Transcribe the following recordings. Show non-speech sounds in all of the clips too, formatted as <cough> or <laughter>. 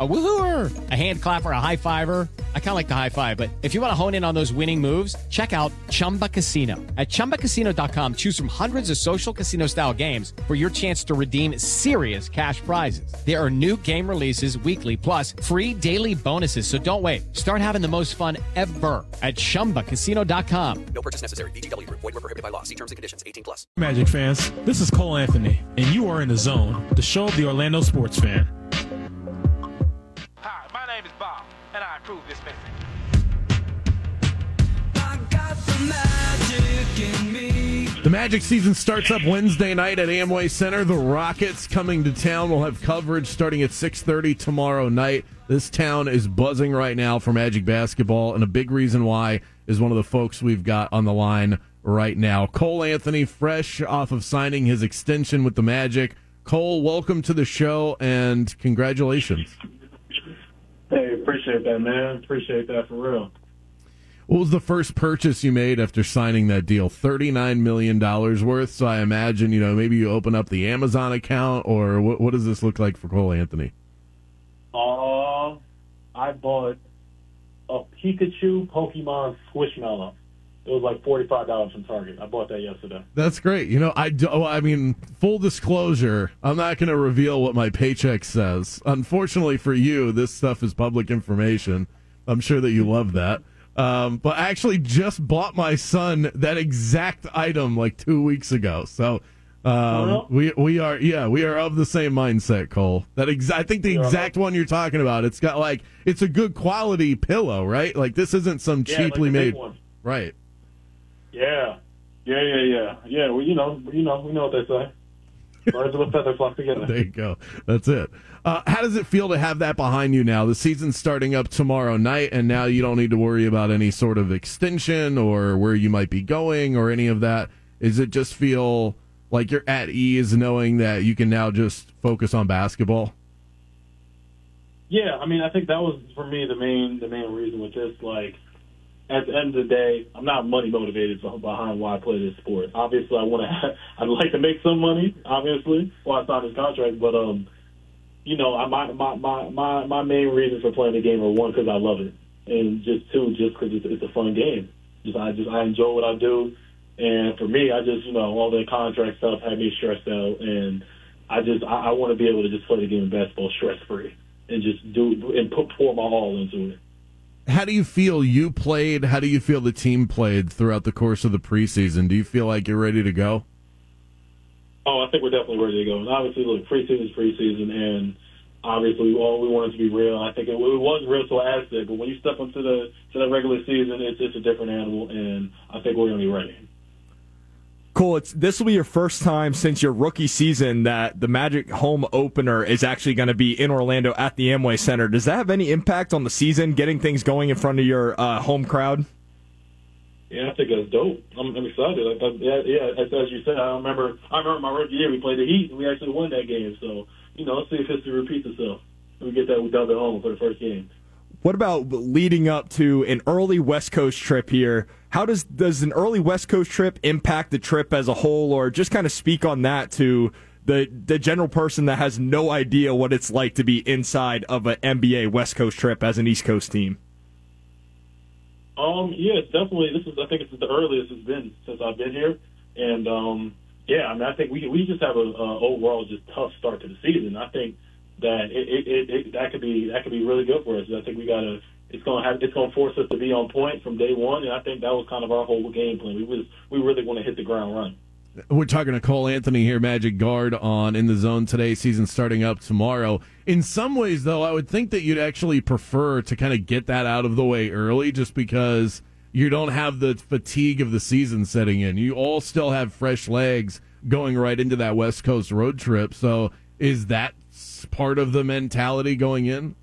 A woohooer, a hand clapper, a high fiver. I kind of like the high five, but if you want to hone in on those winning moves, check out Chumba Casino. At ChumbaCasino.com, choose from hundreds of social casino style games for your chance to redeem serious cash prizes. There are new game releases weekly, plus free daily bonuses. So don't wait. Start having the most fun ever at ChumbaCasino.com. No purchase necessary. VGW. Void were prohibited by law. See terms and conditions. 18 plus. Magic fans, this is Cole Anthony, and you are in the zone, the show of the Orlando sports fan. Name is Bob, and I approve this message. The Magic season starts up Wednesday night at Amway Center. The Rockets coming to town We'll have coverage starting at 6:30 tomorrow night. This town is buzzing right now for Magic basketball, and a big reason why is one of the folks we've got on the line right now. Cole Anthony, fresh off of signing his extension with the Magic. Cole, welcome to the show and congratulations. Hey, appreciate that, man. Appreciate that for real. What was the first purchase you made after signing that deal? $39 million worth. So I imagine, you know, maybe you open up the Amazon account or what, what does this look like for Cole Anthony? Uh, I bought a Pikachu Pokemon Squishmallow. It was like $45 from Target. I bought that yesterday. That's great. You know, I do, oh, I mean, full disclosure, I'm not going to reveal what my paycheck says. Unfortunately for you, this stuff is public information. I'm sure that you love that. Um, but I actually just bought my son that exact item like two weeks ago. So um, we we are yeah we are of the same mindset, Cole. That exa- I think the exact one you're talking about. It's got like it's a good quality pillow, right? Like this isn't some Yeah, cheaply like made, one. right? Yeah. Yeah, yeah, yeah. Yeah, well, you know, you know, we know what they say. Birds of a feather flock together. <laughs> There you go. That's it. Uh, how does it feel to have that behind you now? The season's starting up tomorrow night, and now you don't need to worry about any sort of extension or where you might be going or any of that. Is it just feel like you're at ease knowing that you can now just focus on basketball? Yeah, I mean, I think that was for me the main the main reason with this. Like, at the end of the day, I'm not money motivated behind why I play this sport. Obviously, I want to. <laughs> I'd like to make some money. Obviously, while I signed this contract, but um, you know, I, my my my my main reasons for playing the game are one because I love it, and just two, just because it's, it's a fun game. Just I just I enjoy what I do, and for me, I just you know all the contract stuff had me stressed out, and I just I, I want to be able to just play the game of basketball stress free and just do and put pour my all into it. How do you feel you played? How do you feel the team played throughout the course of the preseason? Do you feel like you're ready to go? Oh, I think we're definitely ready to go. And obviously, look, preseason's preseason, and obviously, all we want it to be real. I think it, it was real to last it, but when you step into the to the regular season, it's it's a different animal, and I think we're going to be ready. Cool. It's this will be your first time since your rookie season that the Magic home opener is actually going to be in Orlando at the Amway Center. Does that have any impact on the season, getting things going in front of your uh, home crowd? Yeah, I think that's dope. I'm, I'm excited. I, I, yeah, yeah. As, as you said, I remember. I remember my rookie year. We played the Heat, and we actually won that game. So you know, let's see if history repeats itself. We get that we dub at home for the first game. What about leading up to an early West Coast trip here? How does does an early West Coast trip impact the trip as a whole, or just kind of speak on that to the the general person that has no idea what it's like to be inside of an NBA West Coast trip as an East Coast team? Um, yeah, definitely. This is. I think it's the earliest it's been since I've been here, and um, yeah, I mean, I think we we just have a, a overall just tough start to the season. I think that it, it, it, that could be that could be really good for us. I think we got to. It's gonna have. It's gonna force us to be on point from day one, and I think that was kind of our whole game plan. We was we really want to hit the ground running. We're talking to Cole Anthony here, Magic Guard on In the Zone today. Season starting up tomorrow. In some ways, though, I would think that you'd actually prefer to kind of get that out of the way early, just because you don't have the fatigue of the season setting in. You all still have fresh legs going right into that West Coast road trip. So, is that part of the mentality going in?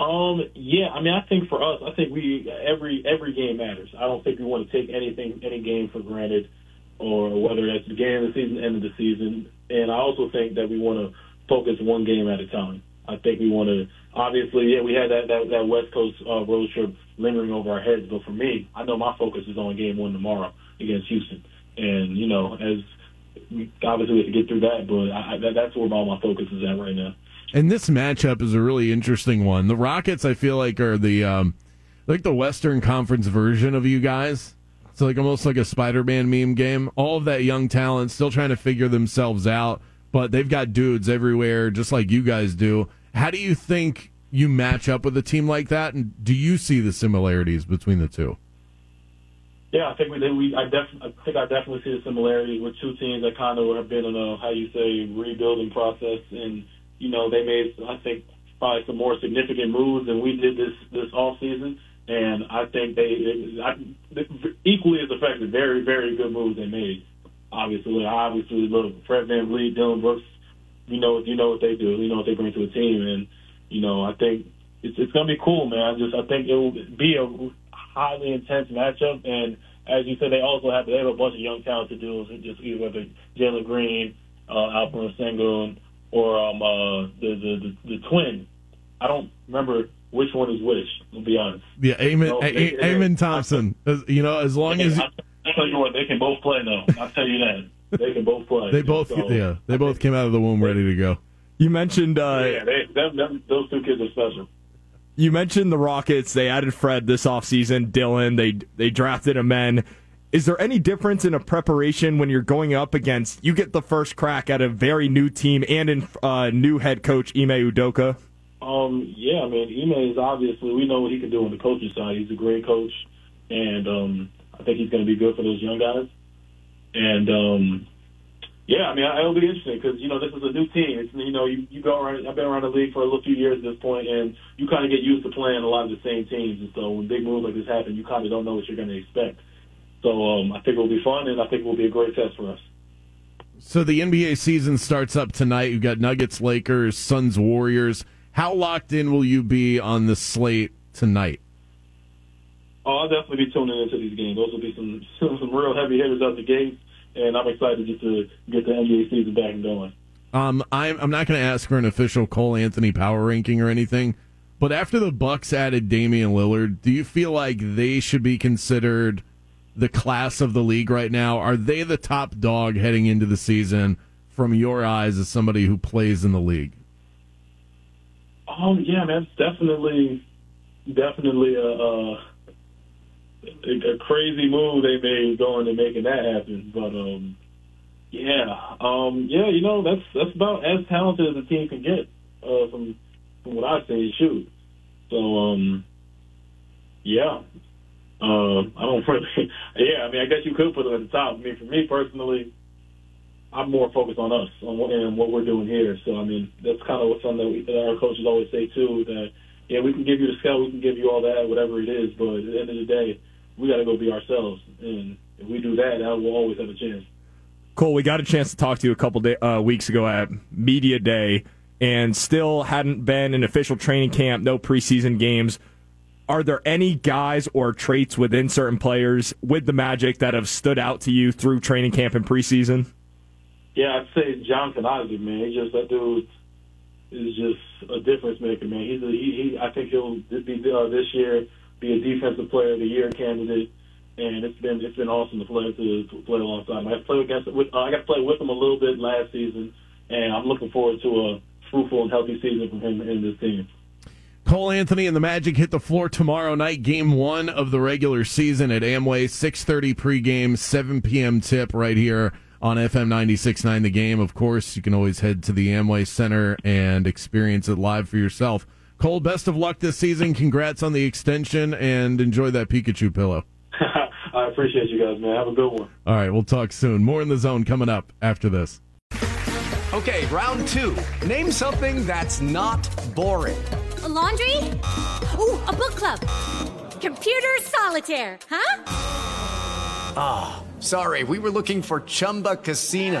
Um, yeah, I mean, I think for us, I think we every every game matters. I don't think we want to take anything any game for granted, or whether that's the beginning of the season, end of the season. And I also think that we want to focus one game at a time. I think we want to obviously, yeah, we had that that, that West Coast uh, road trip lingering over our heads, but for me, I know my focus is on game one tomorrow. against Houston. And you know, as obviously we have to get through that, but I, that, that's where all my focus is at right now. And this matchup is a really interesting one. The Rockets, I feel like, are the um, like the Western Conference version of you guys. So like almost like a Spider-Man meme game. All of that young talent still trying to figure themselves out, but they've got dudes everywhere, just like you guys do. How do you think you match up with a team like that, and do you see the similarities between the two? Yeah, I think we, we I, def, I think I definitely see the similarities with two teams that kind of have been in a how you say rebuilding process, and you know they made I think probably some more significant moves than we did this this off season, and I think they I, equally as effective, very very good moves they made. Obviously, obviously, look, Fred VanVleet, Dillon Brooks, you know you know what they do, you know what they bring to a team, and you know I think it's it's gonna be cool, man. I just I think it will be a highly intense matchup. And as you said, they also have they have a bunch of young talented dudes, just either whether Jalen Green, uh, Alperen Sengun, or um, uh, the, the the the twin. I don't remember which one is which. To be honest. Yeah, Amen, No, A- they- A- Amen Thompson. As- You know, as long as I, I tell you what, they can both play though. I'll tell you that they can both play. they both, So, yeah, they both came out of the womb ready to go. You mentioned uh, Yeah, they, them, them, those two kids are special. You mentioned the Rockets. They added Fred this offseason, Dillon. They they drafted Amen. Is there any difference in a preparation when you're going up against? You get the first crack at a very new team and in uh, new head coach Ime Udoka. Um, yeah, I mean, Ime is obviously we know what he can do on the coaching side. He's a great coach, and um, I think he's going to be good for those young guys. And um, yeah, I mean, it'll be interesting because you know this is a new team. It's you know you, you go around. I've been around the league for a little few years at this point, and you kind of get used to playing a lot of the same teams. And so when big moves like this happen, you kind of don't know what you're going to expect. So um, I think it'll be fun, and I think it will be a great test for us. So the NBA season starts up tonight. You've got Nuggets, Lakers, Suns, Warriors. How locked in will you be on the slate tonight? Oh, I'll definitely be tuning into these games. Those will be some <laughs> some real heavy hitters out the gate, and I'm excited just to get the NBA season back and going. Um, I'm I'm not going to ask for an official Cole Anthony power ranking or anything, but after the Bucks added Damian Lillard, do you feel like they should be considered the class of the league right now? Are they the top dog heading into the season from your eyes as somebody who plays in the league? Um, yeah, man, it's definitely, definitely a, a a crazy move they made going and making that happen. But um, yeah, um, yeah, you know that's that's about as talented as a team can get uh, from from what I say. Shoot, so um, yeah, uh, I don't really, <laughs> yeah. I mean, I guess you could put them at the top. I mean, for me personally. I'm more focused on us on what, and what we're doing here. So I mean, that's kind of what something that, we, that our coaches always say too. That yeah, we can give you the scout, we can give you all that, whatever it is, but at the end of the day, we got to go be ourselves. And if we do that, that we'll always have a chance. Cole, we got a chance to talk to you a couple day, uh, weeks ago at media day, and still hadn't been an official training camp, no preseason games. Are there any guys or traits within certain players with the Magic that have stood out to you through training camp and preseason? Yeah, I'd say Jonathan Isaac, man. He just that dude is just a difference maker, man. He's a, he, he I think he'll be uh, this year be a defensive player of the year candidate, and it's been it's been awesome to play to, play alongside him. I got to play against with uh, I got to play with him a little bit last season, and I'm looking forward to a fruitful and healthy season from him and this team. Cole Anthony and the Magic hit the floor tomorrow night, game one of the regular season at Amway, 6.30 pregame, 7 p.m. tip right here on FM 96.9 The Game. Of course, you can always head to the Amway Center and experience it live for yourself. Cole, best of luck this season. Congrats on the extension and enjoy that Pikachu pillow. <laughs> I appreciate you guys, man. Have a good one. All right, we'll talk soon. More in the zone coming up after this. Okay, round two. Name something that's not boring. A laundry? Ooh, a book club. Computer solitaire, huh? Ah, oh, sorry, we were looking for Chumba Casino.